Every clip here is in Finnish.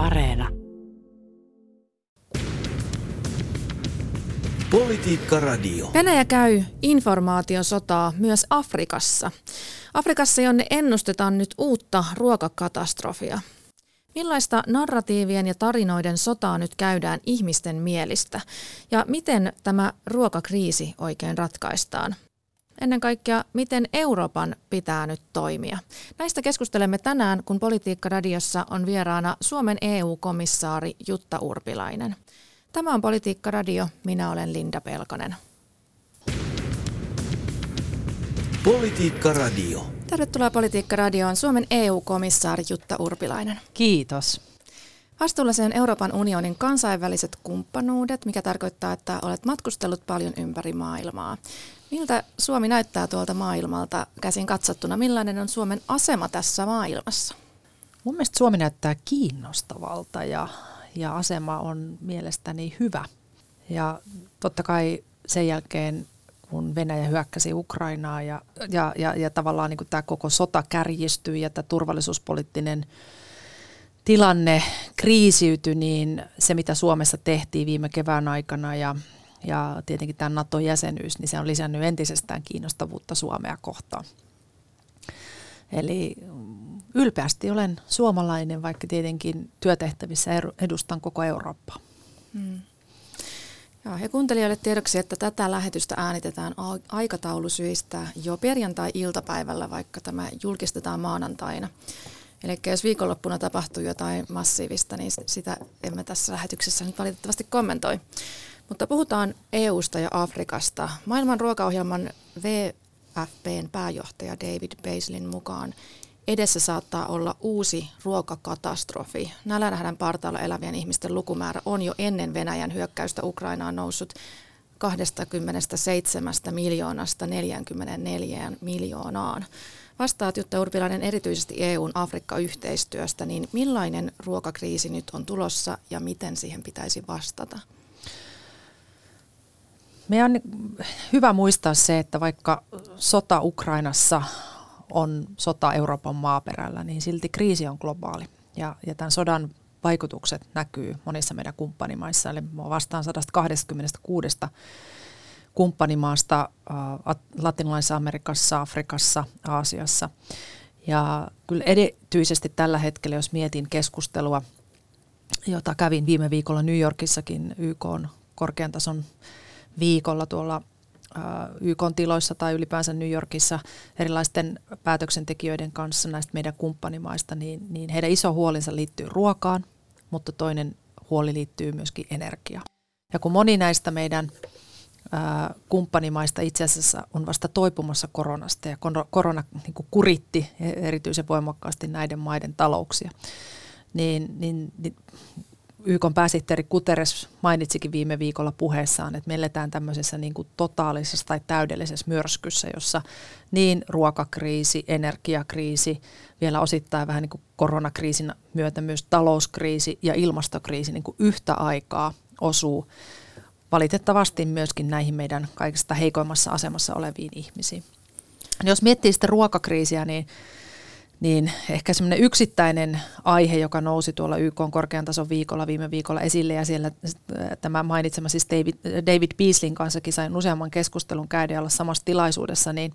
Areena. Politiikka Radio. Venäjä käy informaatiosotaa myös Afrikassa. Afrikassa, jonne ennustetaan nyt uutta ruokakatastrofia. Millaista narratiivien ja tarinoiden sotaa nyt käydään ihmisten mielistä? Ja miten tämä ruokakriisi oikein ratkaistaan? Ennen kaikkea, miten Euroopan pitää nyt toimia? Näistä keskustelemme tänään, kun Politiikka Radiossa on vieraana Suomen EU-komissaari Jutta Urpilainen. Tämä on Politiikka Radio, minä olen Linda Pelkonen. Politiikka Radio. Tervetuloa Politiikka Radioon Suomen EU-komissaari Jutta Urpilainen. Kiitos. Vastuullasi on Euroopan unionin kansainväliset kumppanuudet, mikä tarkoittaa, että olet matkustellut paljon ympäri maailmaa. Miltä Suomi näyttää tuolta maailmalta käsin katsottuna? Millainen on Suomen asema tässä maailmassa? Mun mielestä Suomi näyttää kiinnostavalta ja, ja asema on mielestäni hyvä. Ja totta kai sen jälkeen, kun Venäjä hyökkäsi Ukrainaa ja, ja, ja, ja tavallaan niin tämä koko sota kärjistyi ja tämä turvallisuuspoliittinen tilanne kriisiytyi, niin se mitä Suomessa tehtiin viime kevään aikana ja ja tietenkin tämä NATO-jäsenyys, niin se on lisännyt entisestään kiinnostavuutta Suomea kohtaan. Eli ylpeästi olen suomalainen, vaikka tietenkin työtehtävissä edustan koko Eurooppaa. Hmm. Ja kuuntelijoille tiedoksi, että tätä lähetystä äänitetään aikataulusyistä jo perjantai-iltapäivällä, vaikka tämä julkistetaan maanantaina. Eli jos viikonloppuna tapahtuu jotain massiivista, niin sitä emme tässä lähetyksessä nyt valitettavasti kommentoi. Mutta puhutaan EUsta ja Afrikasta. Maailman ruokaohjelman VFPn pääjohtaja David Baislin mukaan edessä saattaa olla uusi ruokakatastrofi. Nälänhädän partaalla elävien ihmisten lukumäärä on jo ennen Venäjän hyökkäystä Ukrainaan noussut 27 miljoonasta 44 miljoonaan. Vastaat Jutta Urpilainen erityisesti EUn Afrikka-yhteistyöstä, niin millainen ruokakriisi nyt on tulossa ja miten siihen pitäisi vastata? Meidän on hyvä muistaa se, että vaikka sota Ukrainassa on sota Euroopan maaperällä, niin silti kriisi on globaali. Ja, ja tämän sodan vaikutukset näkyy monissa meidän kumppanimaissa. Eli vastaan 126 kumppanimaasta Latinalaisessa Amerikassa, Afrikassa, Aasiassa. Ja kyllä erityisesti tällä hetkellä, jos mietin keskustelua, jota kävin viime viikolla New Yorkissakin YK on korkean tason viikolla tuolla YK tiloissa tai ylipäänsä New Yorkissa erilaisten päätöksentekijöiden kanssa näistä meidän kumppanimaista, niin, niin heidän iso huolinsa liittyy ruokaan, mutta toinen huoli liittyy myöskin energiaan. Ja kun moni näistä meidän kumppanimaista itse asiassa on vasta toipumassa koronasta ja korona niin kuritti erityisen voimakkaasti näiden maiden talouksia, niin, niin, niin YK pääsihteeri Guterres mainitsikin viime viikolla puheessaan, että me eletään tämmöisessä niin kuin totaalisessa tai täydellisessä myrskyssä, jossa niin ruokakriisi, energiakriisi, vielä osittain vähän niin kuin koronakriisin myötä myös talouskriisi ja ilmastokriisi niin kuin yhtä aikaa osuu valitettavasti myöskin näihin meidän kaikista heikoimmassa asemassa oleviin ihmisiin. Jos miettii sitä ruokakriisiä, niin niin ehkä semmoinen yksittäinen aihe, joka nousi tuolla YK korkean tason viikolla viime viikolla esille ja siellä äh, tämä mainitsema siis David, David Beaslin kanssakin sain useamman keskustelun käydä olla samassa tilaisuudessa, niin,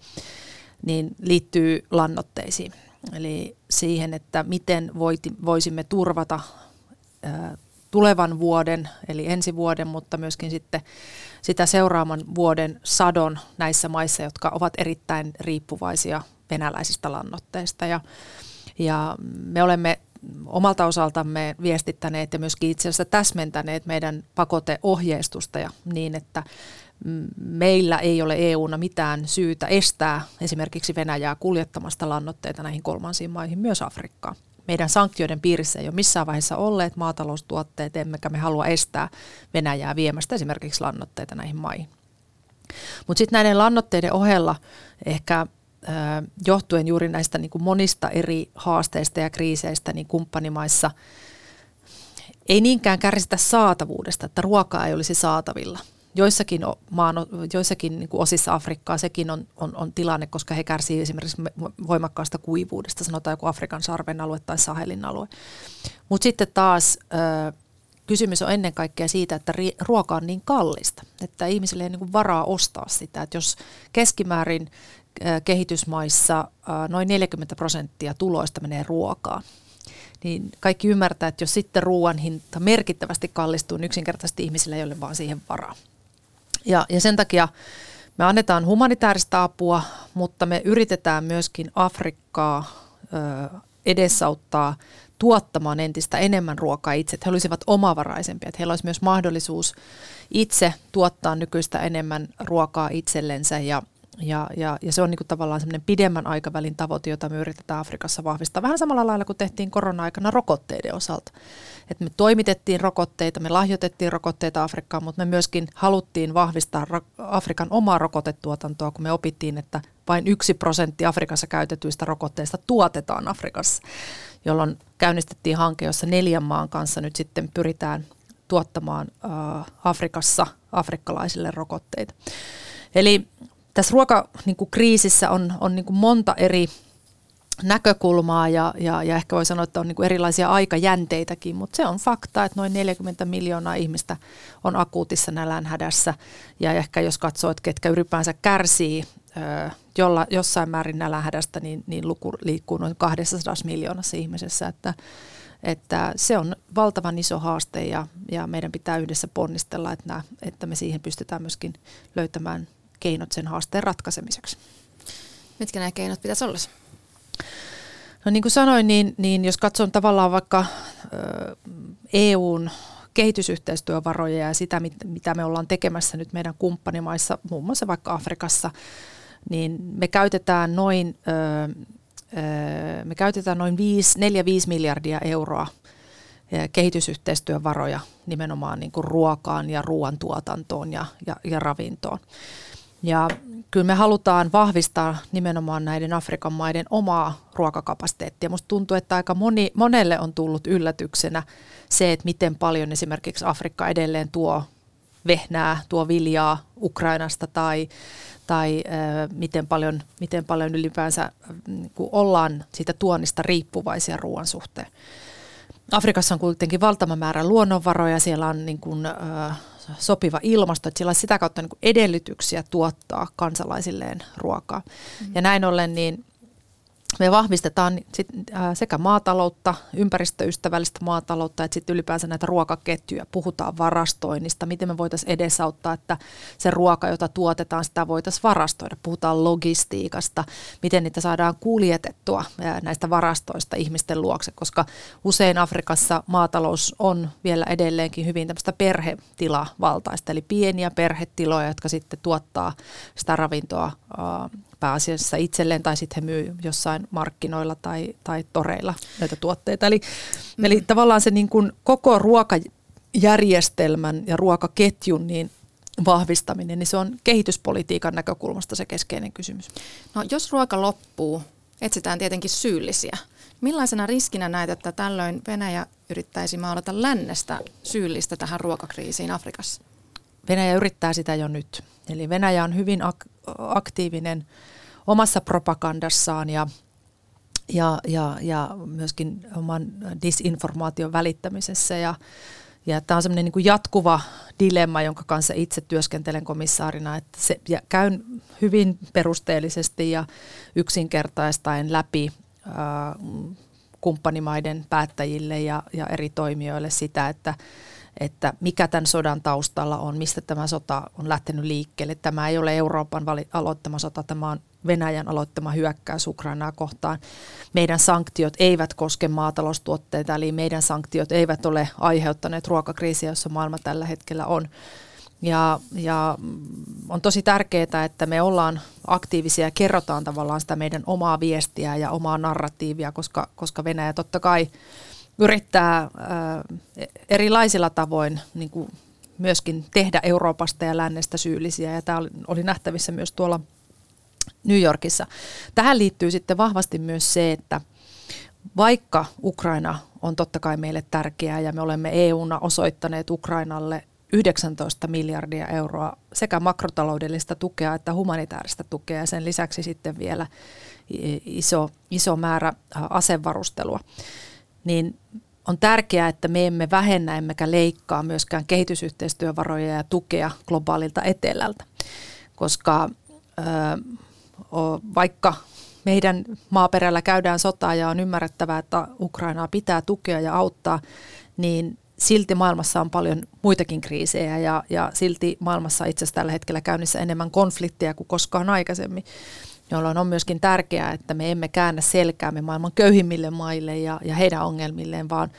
niin liittyy lannoitteisiin. Eli siihen, että miten voiti, voisimme turvata äh, tulevan vuoden, eli ensi vuoden, mutta myöskin sitten sitä seuraavan vuoden sadon näissä maissa, jotka ovat erittäin riippuvaisia venäläisistä lannoitteista. Ja, ja me olemme omalta osaltamme viestittäneet ja myöskin itse asiassa täsmentäneet meidän pakoteohjeistusta ja niin, että meillä ei ole EUna mitään syytä estää esimerkiksi Venäjää kuljettamasta lannoitteita näihin kolmansiin maihin, myös Afrikkaan. Meidän sanktioiden piirissä ei ole missään vaiheessa olleet maataloustuotteet, emmekä me halua estää Venäjää viemästä esimerkiksi lannoitteita näihin maihin. Mutta sitten näiden lannoitteiden ohella ehkä johtuen juuri näistä niin kuin monista eri haasteista ja kriiseistä niin kumppanimaissa ei niinkään kärsitä saatavuudesta, että ruokaa ei olisi saatavilla, joissakin, maan, joissakin niin kuin osissa Afrikkaa sekin on, on, on tilanne, koska he kärsivät esimerkiksi voimakkaasta kuivuudesta, sanotaan joku Afrikan sarven alue tai Sahelin alue. Mutta sitten taas ö, kysymys on ennen kaikkea siitä, että ruoka on niin kallista, että ihmisille ei niin varaa ostaa sitä. Että jos keskimäärin kehitysmaissa noin 40 prosenttia tuloista menee ruokaan, niin kaikki ymmärtää, että jos sitten ruoan hinta merkittävästi kallistuu, niin yksinkertaisesti ihmisillä ei ole vaan siihen varaa. Ja, ja sen takia me annetaan humanitaarista apua, mutta me yritetään myöskin Afrikkaa ö, edesauttaa tuottamaan entistä enemmän ruokaa itse, että he olisivat omavaraisempia, että heillä olisi myös mahdollisuus itse tuottaa nykyistä enemmän ruokaa itsellensä ja, ja, ja, ja se on niin kuin tavallaan semmoinen pidemmän aikavälin tavoite, jota me yritetään Afrikassa vahvistaa. Vähän samalla lailla kuin tehtiin korona-aikana rokotteiden osalta. Et me toimitettiin rokotteita, me lahjoitettiin rokotteita Afrikkaan, mutta me myöskin haluttiin vahvistaa Afrikan omaa rokotetuotantoa, kun me opittiin, että vain yksi prosentti Afrikassa käytetyistä rokotteista tuotetaan Afrikassa, jolloin käynnistettiin hanke, jossa neljän maan kanssa nyt sitten pyritään tuottamaan Afrikassa afrikkalaisille rokotteita. Eli tässä ruokakriisissä on, on niin monta eri näkökulmaa ja, ja, ja ehkä voi sanoa, että on niin kuin erilaisia aikajänteitäkin, mutta se on fakta, että noin 40 miljoonaa ihmistä on akuutissa nälänhädässä ja ehkä jos katsoo, että ketkä ylipäänsä kärsii jolla, jossain määrin nälänhädästä, niin, niin luku liikkuu noin 200 miljoonassa ihmisessä, että, että se on valtavan iso haaste ja, ja meidän pitää yhdessä ponnistella, että, nämä, että me siihen pystytään myöskin löytämään keinot sen haasteen ratkaisemiseksi. Mitkä nämä keinot pitäisi olla? No niin kuin sanoin, niin, niin jos katson tavallaan vaikka EUn kehitysyhteistyövaroja ja sitä, mitä me ollaan tekemässä nyt meidän kumppanimaissa, muun muassa vaikka Afrikassa, niin me käytetään noin, me käytetään noin 4-5 miljardia euroa kehitysyhteistyövaroja nimenomaan niin kuin ruokaan ja ruoantuotantoon ja, ja, ja ravintoon. Ja kyllä me halutaan vahvistaa nimenomaan näiden Afrikan maiden omaa ruokakapasiteettia. Musta tuntuu, että aika moni, monelle on tullut yllätyksenä se, että miten paljon esimerkiksi Afrikka edelleen tuo vehnää, tuo viljaa Ukrainasta tai, tai äh, miten, paljon, miten paljon ylipäänsä äh, ollaan siitä tuonnista riippuvaisia ruoan suhteen. Afrikassa on kuitenkin valtava määrä luonnonvaroja, siellä on niin kuin, äh, sopiva ilmasto, että sillä on sitä kautta niin edellytyksiä tuottaa kansalaisilleen ruokaa. Mm. Ja näin ollen niin me vahvistetaan sit, äh, sekä maataloutta, ympäristöystävällistä maataloutta, että sitten ylipäänsä näitä ruokaketjuja. Puhutaan varastoinnista, miten me voitaisiin edesauttaa, että se ruoka, jota tuotetaan, sitä voitaisiin varastoida. Puhutaan logistiikasta, miten niitä saadaan kuljetettua äh, näistä varastoista ihmisten luokse, koska usein Afrikassa maatalous on vielä edelleenkin hyvin tämmöistä perhetilavaltaista, eli pieniä perhetiloja, jotka sitten tuottaa sitä ravintoa äh, pääasiassa itselleen tai sitten he myy jossain markkinoilla tai, tai toreilla näitä tuotteita. Eli, mm. eli tavallaan se niin kuin koko ruokajärjestelmän ja ruokaketjun niin vahvistaminen, niin se on kehityspolitiikan näkökulmasta se keskeinen kysymys. No jos ruoka loppuu, etsitään tietenkin syyllisiä. Millaisena riskinä näet, että tällöin Venäjä yrittäisi maalata lännestä syyllistä tähän ruokakriisiin Afrikassa? Venäjä yrittää sitä jo nyt. Eli Venäjä on hyvin ak- aktiivinen omassa propagandassaan ja, ja, ja, ja myöskin oman disinformaation välittämisessä. Ja, ja tämä on semmoinen niin jatkuva dilemma, jonka kanssa itse työskentelen komissaarina, että se, ja käyn hyvin perusteellisesti ja yksinkertaistaen läpi äh, kumppanimaiden päättäjille ja, ja eri toimijoille sitä, että että mikä tämän sodan taustalla on, mistä tämä sota on lähtenyt liikkeelle. Tämä ei ole Euroopan aloittama sota, tämä on Venäjän aloittama hyökkäys Ukrainaa kohtaan. Meidän sanktiot eivät koske maataloustuotteita, eli meidän sanktiot eivät ole aiheuttaneet ruokakriisiä, jossa maailma tällä hetkellä on. Ja, ja on tosi tärkeää, että me ollaan aktiivisia ja kerrotaan tavallaan sitä meidän omaa viestiä ja omaa narratiivia, koska, koska Venäjä totta kai yrittää erilaisilla tavoin niin kuin myöskin tehdä Euroopasta ja lännestä syyllisiä. Ja tämä oli nähtävissä myös tuolla New Yorkissa. Tähän liittyy sitten vahvasti myös se, että vaikka Ukraina on totta kai meille tärkeää ja me olemme EUna osoittaneet Ukrainalle 19 miljardia euroa sekä makrotaloudellista tukea että humanitaarista tukea ja sen lisäksi sitten vielä iso, iso määrä asevarustelua. Niin on tärkeää, että me emme vähennä emmekä leikkaa myöskään kehitysyhteistyövaroja ja tukea globaalilta etelältä, koska vaikka meidän maaperällä käydään sotaa ja on ymmärrettävää, että Ukrainaa pitää tukea ja auttaa, niin silti maailmassa on paljon muitakin kriisejä ja, ja silti maailmassa itse asiassa tällä hetkellä käynnissä enemmän konflikteja kuin koskaan aikaisemmin, jolloin on myöskin tärkeää, että me emme käännä selkäämme maailman köyhimmille maille ja, ja heidän ongelmilleen, vaan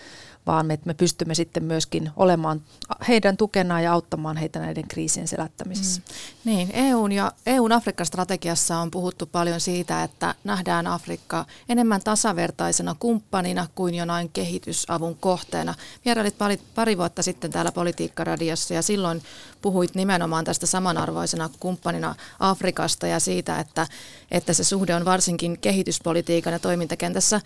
vaan me, me pystymme sitten myöskin olemaan heidän tukenaan ja auttamaan heitä näiden kriisien selättämisessä. Mm. Niin, EUn ja EUn Afrikka-strategiassa on puhuttu paljon siitä, että nähdään Afrikka enemmän tasavertaisena kumppanina kuin jonain kehitysavun kohteena. Vierailit pari, pari vuotta sitten täällä Politiikkaradiossa ja silloin puhuit nimenomaan tästä samanarvoisena kumppanina Afrikasta ja siitä, että, että se suhde on varsinkin kehityspolitiikan ja toimintakentässä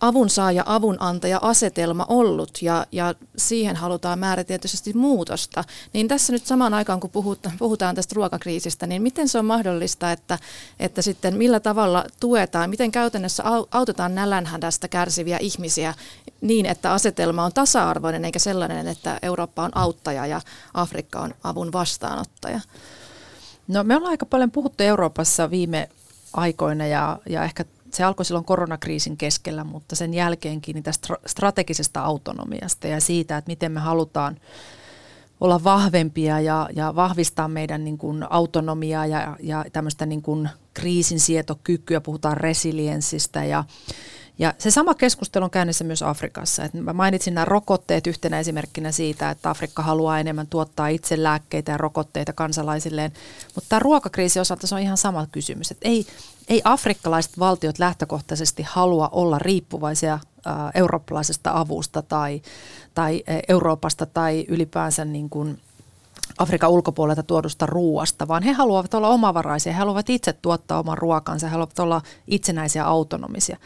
avun saaja avunantaja asetelma ollut ja, ja siihen halutaan määrätietoisesti muutosta. Niin tässä nyt samaan aikaan, kun puhutaan, puhutaan tästä ruokakriisistä, niin miten se on mahdollista, että, että sitten millä tavalla tuetaan, miten käytännössä autetaan nälänhädästä kärsiviä ihmisiä niin, että asetelma on tasa-arvoinen eikä sellainen, että Eurooppa on auttaja ja Afrikka on avun vastaanottaja? No me ollaan aika paljon puhuttu Euroopassa viime aikoina ja, ja ehkä se alkoi silloin koronakriisin keskellä, mutta sen jälkeenkin niin tästä strategisesta autonomiasta ja siitä, että miten me halutaan olla vahvempia ja, ja vahvistaa meidän niin kuin autonomiaa ja, ja tämmöistä niin kuin kriisinsietokykyä, puhutaan resilienssistä ja, ja se sama keskustelu on käynnissä myös Afrikassa. Et mä mainitsin nämä rokotteet yhtenä esimerkkinä siitä, että Afrikka haluaa enemmän tuottaa itse lääkkeitä ja rokotteita kansalaisilleen. Mutta tämä ruokakriisi osalta se on ihan sama kysymys. Et ei, ei afrikkalaiset valtiot lähtökohtaisesti halua olla riippuvaisia eurooppalaisesta avusta tai, tai Euroopasta tai ylipäänsä niin kuin Afrikan ulkopuolelta tuodusta ruuasta, vaan he haluavat olla omavaraisia, he haluavat itse tuottaa oman ruokansa, he haluavat olla itsenäisiä autonomisia.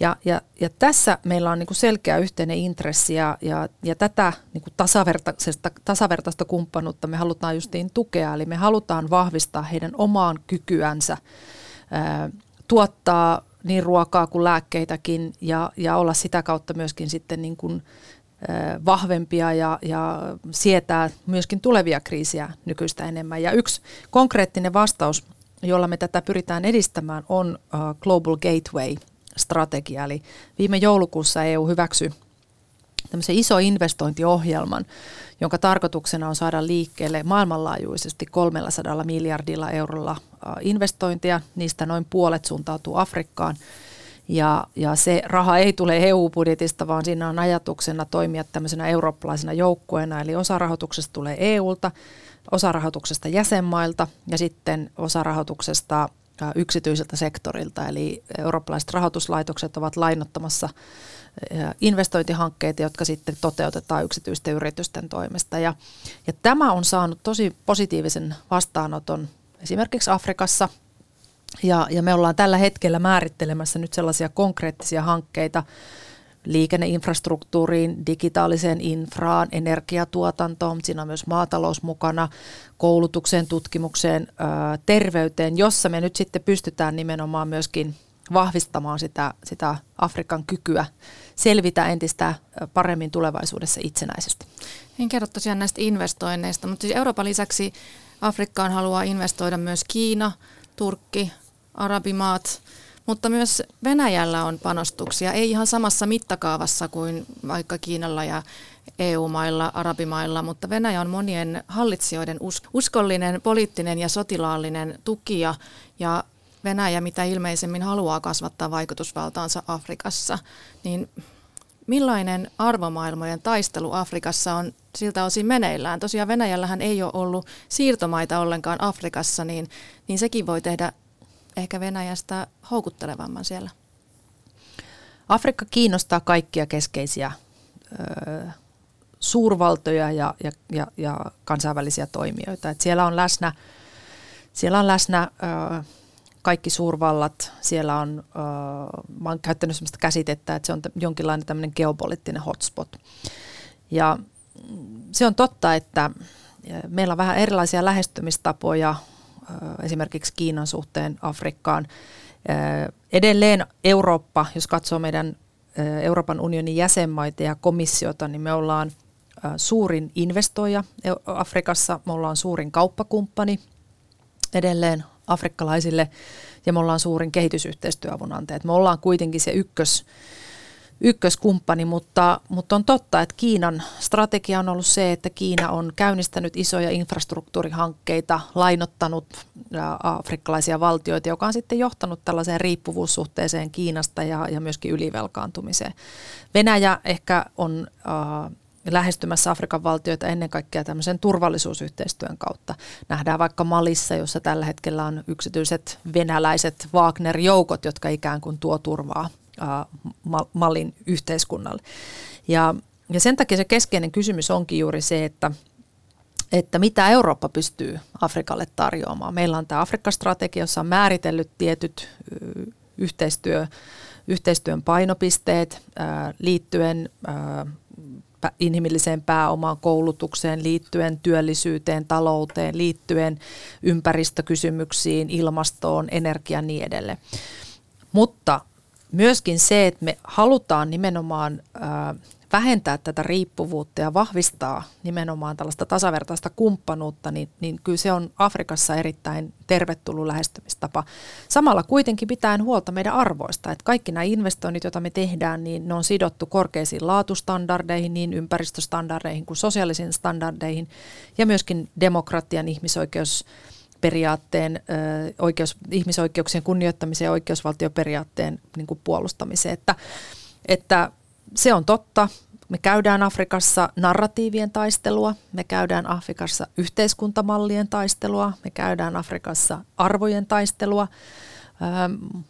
Ja, ja, ja tässä meillä on niin selkeä yhteinen intressi ja, ja, ja tätä niin tasavertaista, tasavertaista kumppanuutta me halutaan justiin tukea, eli me halutaan vahvistaa heidän omaan kykyänsä ää, tuottaa niin ruokaa kuin lääkkeitäkin ja, ja olla sitä kautta myöskin sitten niin kuin vahvempia ja, ja sietää myöskin tulevia kriisiä nykyistä enemmän. Ja yksi konkreettinen vastaus, jolla me tätä pyritään edistämään, on Global Gateway-strategia. Eli viime joulukuussa EU hyväksyi tämmöisen iso investointiohjelman, jonka tarkoituksena on saada liikkeelle maailmanlaajuisesti 300 miljardilla eurolla investointia. Niistä noin puolet suuntautuu Afrikkaan ja, ja se raha ei tule EU-budjetista, vaan siinä on ajatuksena toimia tämmöisenä eurooppalaisena joukkueena, eli osa rahoituksesta tulee EUlta, osa rahoituksesta jäsenmailta ja sitten osa rahoituksesta yksityiseltä sektorilta, eli eurooppalaiset rahoituslaitokset ovat lainottamassa investointihankkeita, jotka sitten toteutetaan yksityisten yritysten toimesta. Ja, ja tämä on saanut tosi positiivisen vastaanoton esimerkiksi Afrikassa – ja, ja me ollaan tällä hetkellä määrittelemässä nyt sellaisia konkreettisia hankkeita liikenneinfrastruktuuriin, digitaaliseen infraan, energiatuotantoon, siinä on myös maatalous mukana, koulutukseen, tutkimukseen, terveyteen, jossa me nyt sitten pystytään nimenomaan myöskin vahvistamaan sitä, sitä Afrikan kykyä selvitä entistä paremmin tulevaisuudessa itsenäisesti. En kerro tosiaan näistä investoinneista, mutta siis Euroopan lisäksi Afrikkaan haluaa investoida myös Kiina, Turkki, arabimaat, mutta myös Venäjällä on panostuksia, ei ihan samassa mittakaavassa kuin vaikka Kiinalla ja EU-mailla, arabimailla, mutta Venäjä on monien hallitsijoiden uskollinen, poliittinen ja sotilaallinen tukija ja Venäjä mitä ilmeisemmin haluaa kasvattaa vaikutusvaltaansa Afrikassa, niin millainen arvomaailmojen taistelu Afrikassa on siltä osin meneillään? Tosiaan Venäjällähän ei ole ollut siirtomaita ollenkaan Afrikassa, niin, niin sekin voi tehdä ehkä Venäjästä houkuttelevamman siellä? Afrikka kiinnostaa kaikkia keskeisiä ö, suurvaltoja ja, ja, ja, ja kansainvälisiä toimijoita. Et siellä on läsnä, siellä on läsnä ö, kaikki suurvallat. Siellä on, ö, mä oon käyttänyt sellaista käsitettä, että se on jonkinlainen tämmöinen geopoliittinen hotspot. Ja se on totta, että meillä on vähän erilaisia lähestymistapoja esimerkiksi Kiinan suhteen Afrikkaan. Edelleen Eurooppa, jos katsoo meidän Euroopan unionin jäsenmaita ja komissiota, niin me ollaan suurin investoija Afrikassa, me ollaan suurin kauppakumppani edelleen afrikkalaisille ja me ollaan suurin kehitysyhteistyöavun antaja. Me ollaan kuitenkin se ykkös, ykköskumppani, mutta, mutta on totta, että Kiinan strategia on ollut se, että Kiina on käynnistänyt isoja infrastruktuurihankkeita, lainottanut afrikkalaisia valtioita, joka on sitten johtanut tällaiseen riippuvuussuhteeseen Kiinasta ja, ja myöskin ylivelkaantumiseen. Venäjä ehkä on äh, lähestymässä Afrikan valtioita ennen kaikkea tämmöisen turvallisuusyhteistyön kautta. Nähdään vaikka Malissa, jossa tällä hetkellä on yksityiset venäläiset Wagner-joukot, jotka ikään kuin tuo turvaa Malin yhteiskunnalle. Ja, ja sen takia se keskeinen kysymys onkin juuri se, että, että mitä Eurooppa pystyy Afrikalle tarjoamaan. Meillä on tämä Afrikka-strategia, jossa on määritellyt tietyt yhteistyö, yhteistyön painopisteet liittyen inhimilliseen pääomaan, koulutukseen, liittyen työllisyyteen, talouteen, liittyen ympäristökysymyksiin, ilmastoon, energiaan ja niin edelleen. Mutta myöskin se, että me halutaan nimenomaan vähentää tätä riippuvuutta ja vahvistaa nimenomaan tällaista tasavertaista kumppanuutta, niin, niin kyllä se on Afrikassa erittäin tervetullut lähestymistapa. Samalla kuitenkin pitäen huolta meidän arvoista, että kaikki nämä investoinnit, joita me tehdään, niin ne on sidottu korkeisiin laatustandardeihin, niin ympäristöstandardeihin kuin sosiaalisiin standardeihin ja myöskin demokratian ihmisoikeus periaatteen, oikeus, ihmisoikeuksien kunnioittamiseen ja oikeusvaltioperiaatteen niin kuin puolustamiseen. Että, että se on totta. Me käydään Afrikassa narratiivien taistelua, me käydään Afrikassa yhteiskuntamallien taistelua, me käydään Afrikassa arvojen taistelua,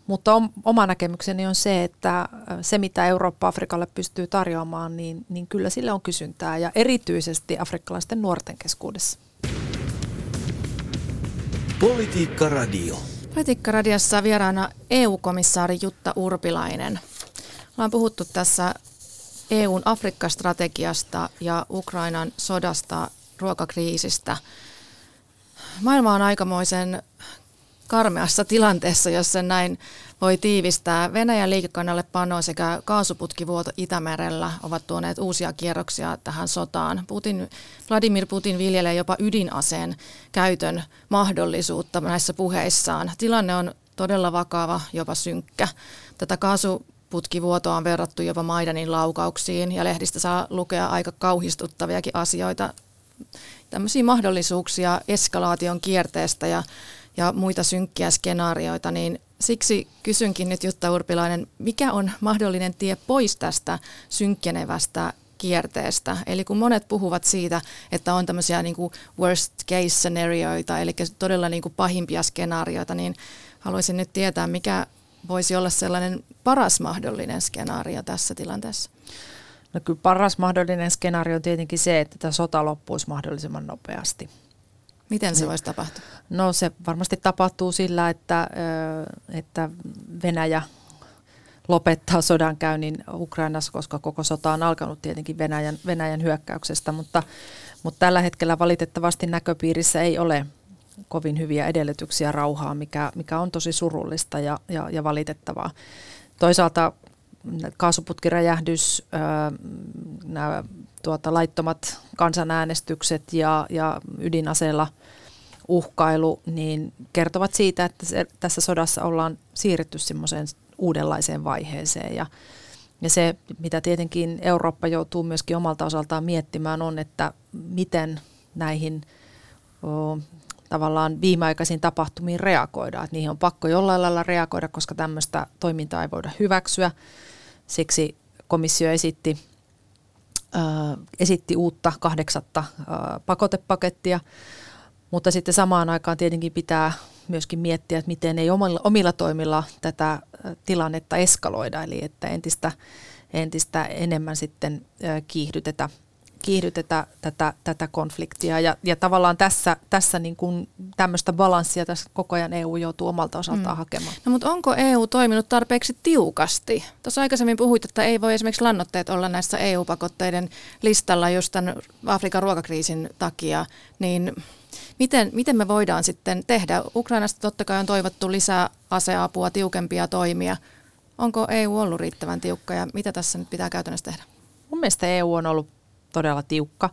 mutta oma näkemykseni on se, että se mitä Eurooppa Afrikalle pystyy tarjoamaan, niin, niin kyllä sille on kysyntää ja erityisesti afrikkalaisten nuorten keskuudessa. Politiikka Radio. Politiikka Radiossa vieraana EU-komissaari Jutta Urpilainen. Ollaan puhuttu tässä EUn Afrikka-strategiasta ja Ukrainan sodasta, ruokakriisistä. Maailma on aikamoisen karmeassa tilanteessa, jos sen näin voi tiivistää. Venäjän liikekannalle pano sekä kaasuputkivuoto Itämerellä ovat tuoneet uusia kierroksia tähän sotaan. Putin, Vladimir Putin viljelee jopa ydinaseen käytön mahdollisuutta näissä puheissaan. Tilanne on todella vakava, jopa synkkä. Tätä kaasu putkivuotoa on verrattu jopa Maidanin laukauksiin ja lehdistä saa lukea aika kauhistuttaviakin asioita, tämmöisiä mahdollisuuksia eskalaation kierteestä ja, ja muita synkkiä skenaarioita, niin siksi kysynkin nyt Jutta Urpilainen, mikä on mahdollinen tie pois tästä synkkenevästä kierteestä. Eli kun monet puhuvat siitä, että on tämmöisiä niin kuin worst case scenarioita, eli todella niin kuin pahimpia skenaarioita, niin haluaisin nyt tietää, mikä voisi olla sellainen paras mahdollinen skenaario tässä tilanteessa? No kyllä paras mahdollinen skenaario on tietenkin se, että tämä sota loppuisi mahdollisimman nopeasti. Miten se niin. voisi tapahtua? No se varmasti tapahtuu sillä, että, että Venäjä lopettaa sodankäynnin Ukrainassa, koska koko sota on alkanut tietenkin Venäjän, Venäjän hyökkäyksestä, mutta, mutta tällä hetkellä valitettavasti näköpiirissä ei ole kovin hyviä edellytyksiä rauhaa, mikä, mikä on tosi surullista ja, ja, ja valitettavaa. Toisaalta kaasuputkiräjähdys, nämä tuota, laittomat kansanäänestykset ja, ja ydinaseella uhkailu, niin kertovat siitä, että se, tässä sodassa ollaan siirretty semmoiseen uudenlaiseen vaiheeseen. Ja, ja se, mitä tietenkin Eurooppa joutuu myöskin omalta osaltaan miettimään, on, että miten näihin tavallaan viimeaikaisiin tapahtumiin reagoida. Että niihin on pakko jollain lailla reagoida, koska tämmöistä toimintaa ei voida hyväksyä. Siksi komissio esitti, äh, esitti uutta kahdeksatta äh, pakotepakettia, mutta sitten samaan aikaan tietenkin pitää myöskin miettiä, että miten ei omilla, omilla toimilla tätä tilannetta eskaloida, eli että entistä, entistä enemmän sitten kiihdytetä kiihdytetä tätä, tätä konfliktia. Ja, ja tavallaan tässä, tässä niin kuin tämmöistä balanssia tässä koko ajan EU joutuu omalta osaltaan mm. hakemaan. No mutta onko EU toiminut tarpeeksi tiukasti? Tuossa aikaisemmin puhuit, että ei voi esimerkiksi lannoitteet olla näissä EU-pakotteiden listalla just tämän Afrikan ruokakriisin takia, niin miten, miten me voidaan sitten tehdä? Ukrainasta totta kai on toivottu lisää aseapua, tiukempia toimia. Onko EU ollut riittävän tiukka ja mitä tässä nyt pitää käytännössä tehdä? Mun mielestä EU on ollut todella tiukka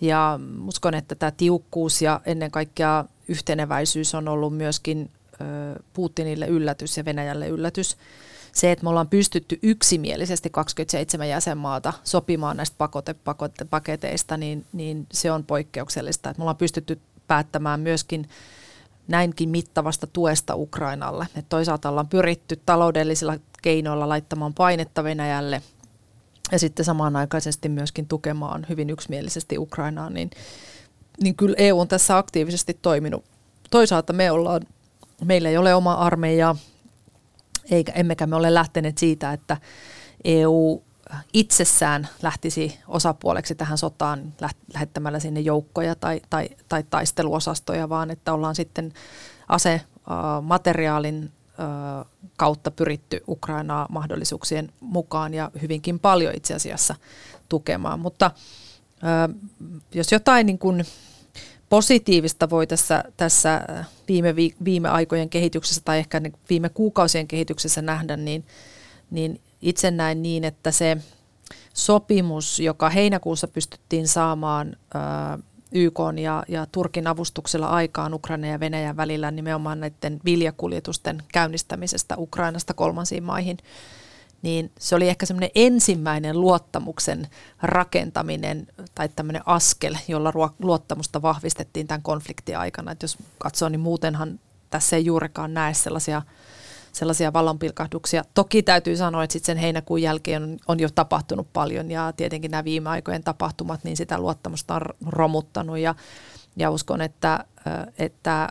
ja uskon, että tämä tiukkuus ja ennen kaikkea yhteneväisyys on ollut myöskin Putinille yllätys ja Venäjälle yllätys. Se, että me ollaan pystytty yksimielisesti 27 jäsenmaata sopimaan näistä pakotepaketeista, niin, niin se on poikkeuksellista. Että me ollaan pystytty päättämään myöskin näinkin mittavasta tuesta Ukrainalle. Et toisaalta ollaan pyritty taloudellisilla keinoilla laittamaan painetta Venäjälle – ja sitten samanaikaisesti myöskin tukemaan hyvin yksimielisesti Ukrainaa, niin, niin kyllä EU on tässä aktiivisesti toiminut. Toisaalta me ollaan, meillä ei ole oma armeija, eikä, emmekä me ole lähteneet siitä, että EU itsessään lähtisi osapuoleksi tähän sotaan lähettämällä sinne joukkoja tai, tai, tai taisteluosastoja, vaan että ollaan sitten asemateriaalin kautta pyritty Ukrainaa mahdollisuuksien mukaan ja hyvinkin paljon itse asiassa tukemaan. Mutta jos jotain niin kuin positiivista voi tässä, tässä viime, viime aikojen kehityksessä tai ehkä niin viime kuukausien kehityksessä nähdä, niin, niin itse näen niin, että se sopimus, joka heinäkuussa pystyttiin saamaan YK ja, ja Turkin avustuksella aikaan Ukraina ja Venäjän välillä nimenomaan näiden viljakuljetusten käynnistämisestä Ukrainasta kolmansiin maihin, niin se oli ehkä semmoinen ensimmäinen luottamuksen rakentaminen tai tämmöinen askel, jolla luottamusta vahvistettiin tämän konfliktin aikana. Et jos katsoo, niin muutenhan tässä ei juurikaan näe sellaisia sellaisia valonpilkahduksia. Toki täytyy sanoa, että sitten sen heinäkuun jälkeen on, on jo tapahtunut paljon ja tietenkin nämä viime aikojen tapahtumat, niin sitä luottamusta on romuttanut ja, ja uskon, että, että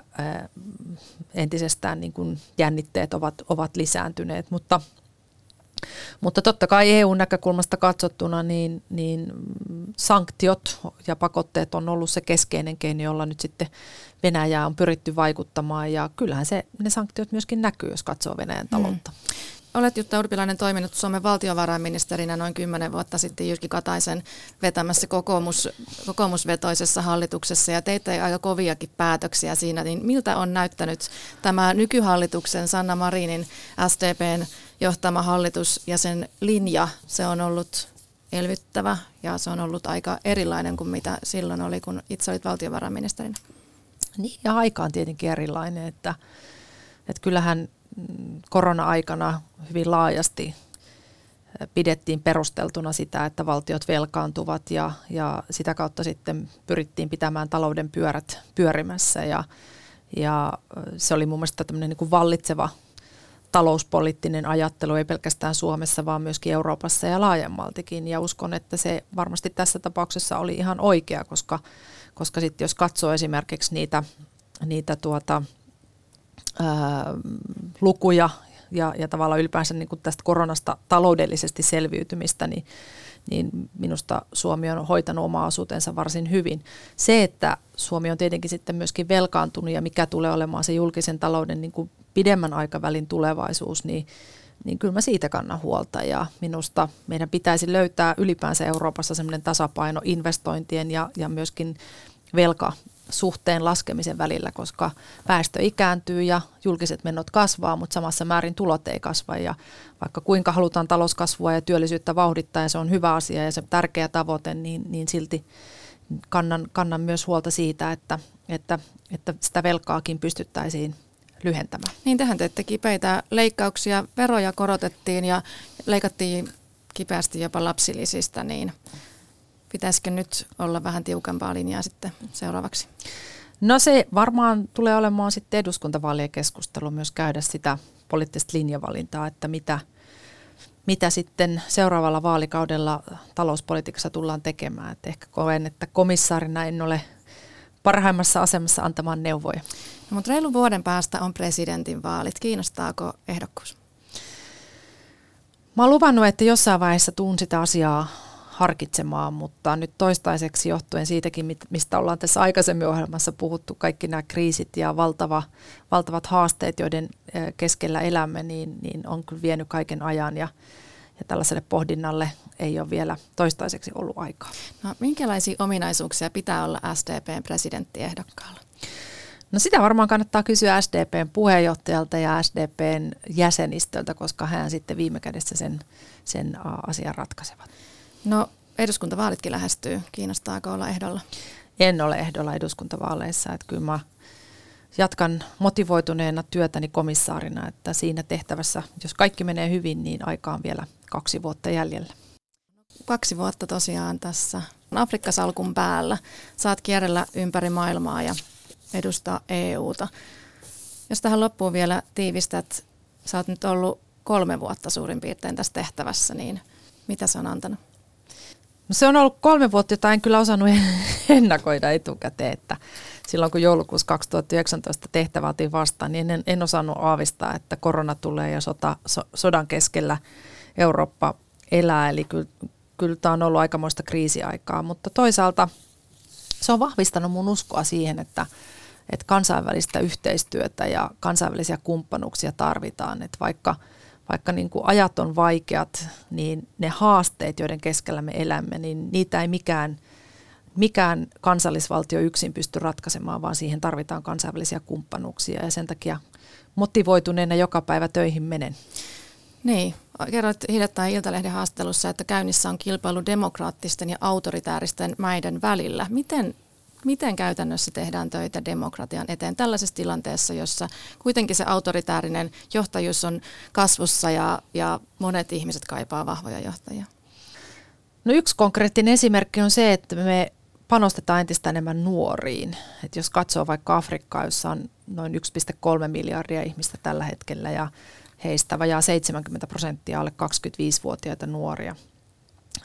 entisestään niin kuin jännitteet ovat, ovat lisääntyneet, mutta – mutta totta kai EU-näkökulmasta katsottuna niin, niin sanktiot ja pakotteet on ollut se keskeinen keino, jolla nyt sitten Venäjää on pyritty vaikuttamaan ja kyllähän se, ne sanktiot myöskin näkyy, jos katsoo Venäjän taloutta. Mm. Olet Jutta Urpilainen toiminut Suomen valtiovarainministerinä noin kymmenen vuotta sitten Jyrki Kataisen vetämässä kokoomus, kokoomusvetoisessa hallituksessa ja teitte aika koviakin päätöksiä siinä. Niin miltä on näyttänyt tämä nykyhallituksen Sanna Marinin SDPn johtama hallitus ja sen linja? Se on ollut elvyttävä ja se on ollut aika erilainen kuin mitä silloin oli, kun itse olit valtiovarainministerinä. Niin, ja aika on tietenkin erilainen, että, että kyllähän mm, korona-aikana hyvin laajasti pidettiin perusteltuna sitä, että valtiot velkaantuvat ja, ja sitä kautta sitten pyrittiin pitämään talouden pyörät pyörimässä ja, ja se oli mun mielestä tämmöinen niin kuin vallitseva talouspoliittinen ajattelu, ei pelkästään Suomessa, vaan myöskin Euroopassa ja laajemmaltikin. Ja uskon, että se varmasti tässä tapauksessa oli ihan oikea, koska koska sitten jos katsoo esimerkiksi niitä, niitä tuota, ää, lukuja ja, ja tavallaan ylipäänsä niin tästä koronasta taloudellisesti selviytymistä, niin, niin minusta Suomi on hoitanut omaa osuutensa varsin hyvin. Se, että Suomi on tietenkin sitten myöskin velkaantunut ja mikä tulee olemaan se julkisen talouden niin kuin pidemmän aikavälin tulevaisuus, niin niin kyllä mä siitä kannan huolta ja minusta meidän pitäisi löytää ylipäänsä Euroopassa semmoinen tasapaino investointien ja, ja myöskin velka suhteen laskemisen välillä, koska väestö ikääntyy ja julkiset menot kasvaa, mutta samassa määrin tulot ei kasva. Ja vaikka kuinka halutaan talouskasvua ja työllisyyttä vauhdittaa ja se on hyvä asia ja se tärkeä tavoite, niin, niin silti kannan, kannan myös huolta siitä, että, että, että sitä velkaakin pystyttäisiin lyhentämään. Niin tehän teette kipeitä leikkauksia, veroja korotettiin ja leikattiin kipeästi jopa lapsilisistä, niin pitäisikö nyt olla vähän tiukempaa linjaa sitten seuraavaksi? No se varmaan tulee olemaan sitten eduskuntavaalien keskustelu myös käydä sitä poliittista linjavalintaa, että mitä, mitä sitten seuraavalla vaalikaudella talouspolitiikassa tullaan tekemään. Et ehkä koen, että komissaarina en ole parhaimmassa asemassa antamaan neuvoja. No, mutta reilun vuoden päästä on presidentin vaalit. Kiinnostaako ehdokkuus? Mä oon luvannut, että jossain vaiheessa tuun sitä asiaa harkitsemaan, mutta nyt toistaiseksi johtuen siitäkin, mistä ollaan tässä aikaisemmin ohjelmassa puhuttu, kaikki nämä kriisit ja valtava, valtavat haasteet, joiden keskellä elämme, niin, niin on kyllä vienyt kaiken ajan ja, ja tällaiselle pohdinnalle ei ole vielä toistaiseksi ollut aikaa. No, minkälaisia ominaisuuksia pitää olla SDPn presidenttiehdokkaalla? No sitä varmaan kannattaa kysyä SDPn puheenjohtajalta ja SDPn jäsenistöltä, koska hän sitten viime kädessä sen, sen asian ratkaisevat. No eduskuntavaalitkin lähestyy. Kiinnostaako olla ehdolla? En ole ehdolla eduskuntavaaleissa. Että kyllä mä jatkan motivoituneena työtäni komissaarina, että siinä tehtävässä, jos kaikki menee hyvin, niin aikaan vielä kaksi vuotta jäljellä. Kaksi vuotta tosiaan tässä Afrikkasalkun päällä. Saat kierrellä ympäri maailmaa ja edustaa EUta. Jos tähän loppuun vielä tiivistät, sä oot nyt ollut kolme vuotta suurin piirtein tässä tehtävässä, niin mitä sä on antanut? Se on ollut kolme vuotta, jota en kyllä osannut ennakoida etukäteen, että silloin kun joulukuussa 2019 tehtävä otin vastaan, niin en, en osannut aavistaa, että korona tulee ja sota, so, sodan keskellä Eurooppa elää, eli kyllä, kyllä tämä on ollut aikamoista kriisiaikaa, mutta toisaalta se on vahvistanut mun uskoa siihen, että, että kansainvälistä yhteistyötä ja kansainvälisiä kumppanuuksia tarvitaan, että vaikka – vaikka niin kuin ajat on vaikeat, niin ne haasteet, joiden keskellä me elämme, niin niitä ei mikään, mikään kansallisvaltio yksin pysty ratkaisemaan, vaan siihen tarvitaan kansainvälisiä kumppanuuksia ja sen takia motivoituneena joka päivä töihin menen. Niin, kerroit hiljattain Iltalehden haastattelussa, että käynnissä on kilpailu demokraattisten ja autoritääristen maiden välillä. Miten miten käytännössä tehdään töitä demokratian eteen tällaisessa tilanteessa, jossa kuitenkin se autoritäärinen johtajuus on kasvussa ja, ja monet ihmiset kaipaa vahvoja johtajia? No yksi konkreettinen esimerkki on se, että me panostetaan entistä enemmän nuoriin. Et jos katsoo vaikka Afrikkaa, jossa on noin 1,3 miljardia ihmistä tällä hetkellä ja heistä vajaa 70 prosenttia alle 25-vuotiaita nuoria,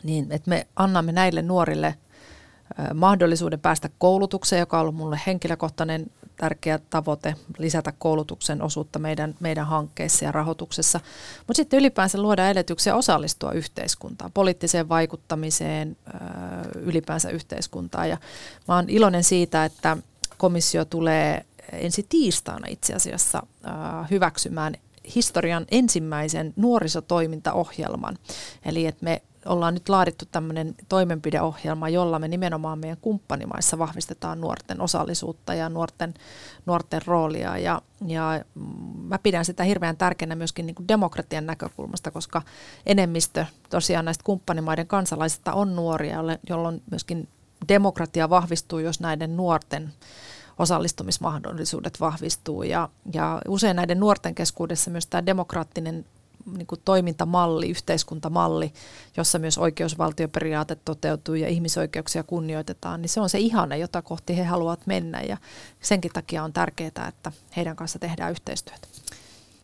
niin että me annamme näille nuorille – mahdollisuuden päästä koulutukseen, joka on ollut minulle henkilökohtainen tärkeä tavoite, lisätä koulutuksen osuutta meidän, meidän hankkeissa ja rahoituksessa. Mutta sitten ylipäänsä luoda edellytyksiä osallistua yhteiskuntaan, poliittiseen vaikuttamiseen, ylipäänsä yhteiskuntaan. Ja mä olen iloinen siitä, että komissio tulee ensi tiistaina itse asiassa hyväksymään historian ensimmäisen nuorisotoimintaohjelman. Eli että me ollaan nyt laadittu tämmöinen toimenpideohjelma, jolla me nimenomaan meidän kumppanimaissa vahvistetaan nuorten osallisuutta ja nuorten, nuorten roolia. Ja, ja mä pidän sitä hirveän tärkeänä myöskin niin kuin demokratian näkökulmasta, koska enemmistö tosiaan näistä kumppanimaiden kansalaisista on nuoria, jolloin myöskin demokratia vahvistuu, jos näiden nuorten osallistumismahdollisuudet vahvistuu. Ja, ja usein näiden nuorten keskuudessa myös tämä demokraattinen niin kuin toimintamalli, yhteiskuntamalli, jossa myös oikeusvaltioperiaate toteutuu ja ihmisoikeuksia kunnioitetaan, niin se on se ihana, jota kohti he haluavat mennä ja senkin takia on tärkeää, että heidän kanssa tehdään yhteistyötä.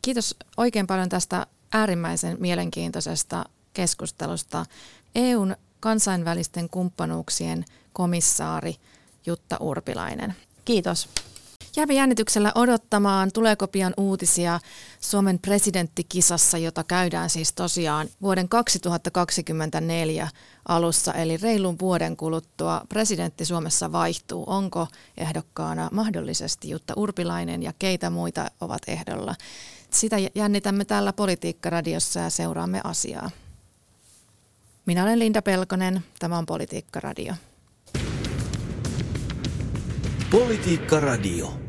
Kiitos oikein paljon tästä äärimmäisen mielenkiintoisesta keskustelusta. EUn kansainvälisten kumppanuuksien komissaari Jutta Urpilainen. Kiitos. Jäämme jännityksellä odottamaan, tuleeko pian uutisia Suomen presidenttikisassa, jota käydään siis tosiaan vuoden 2024 alussa, eli reilun vuoden kuluttua presidentti Suomessa vaihtuu. Onko ehdokkaana mahdollisesti Jutta Urpilainen ja keitä muita ovat ehdolla? Sitä jännitämme täällä Politiikka-radiossa ja seuraamme asiaa. Minä olen Linda Pelkonen, tämä on Politiikka-radio. Politiikka-radio.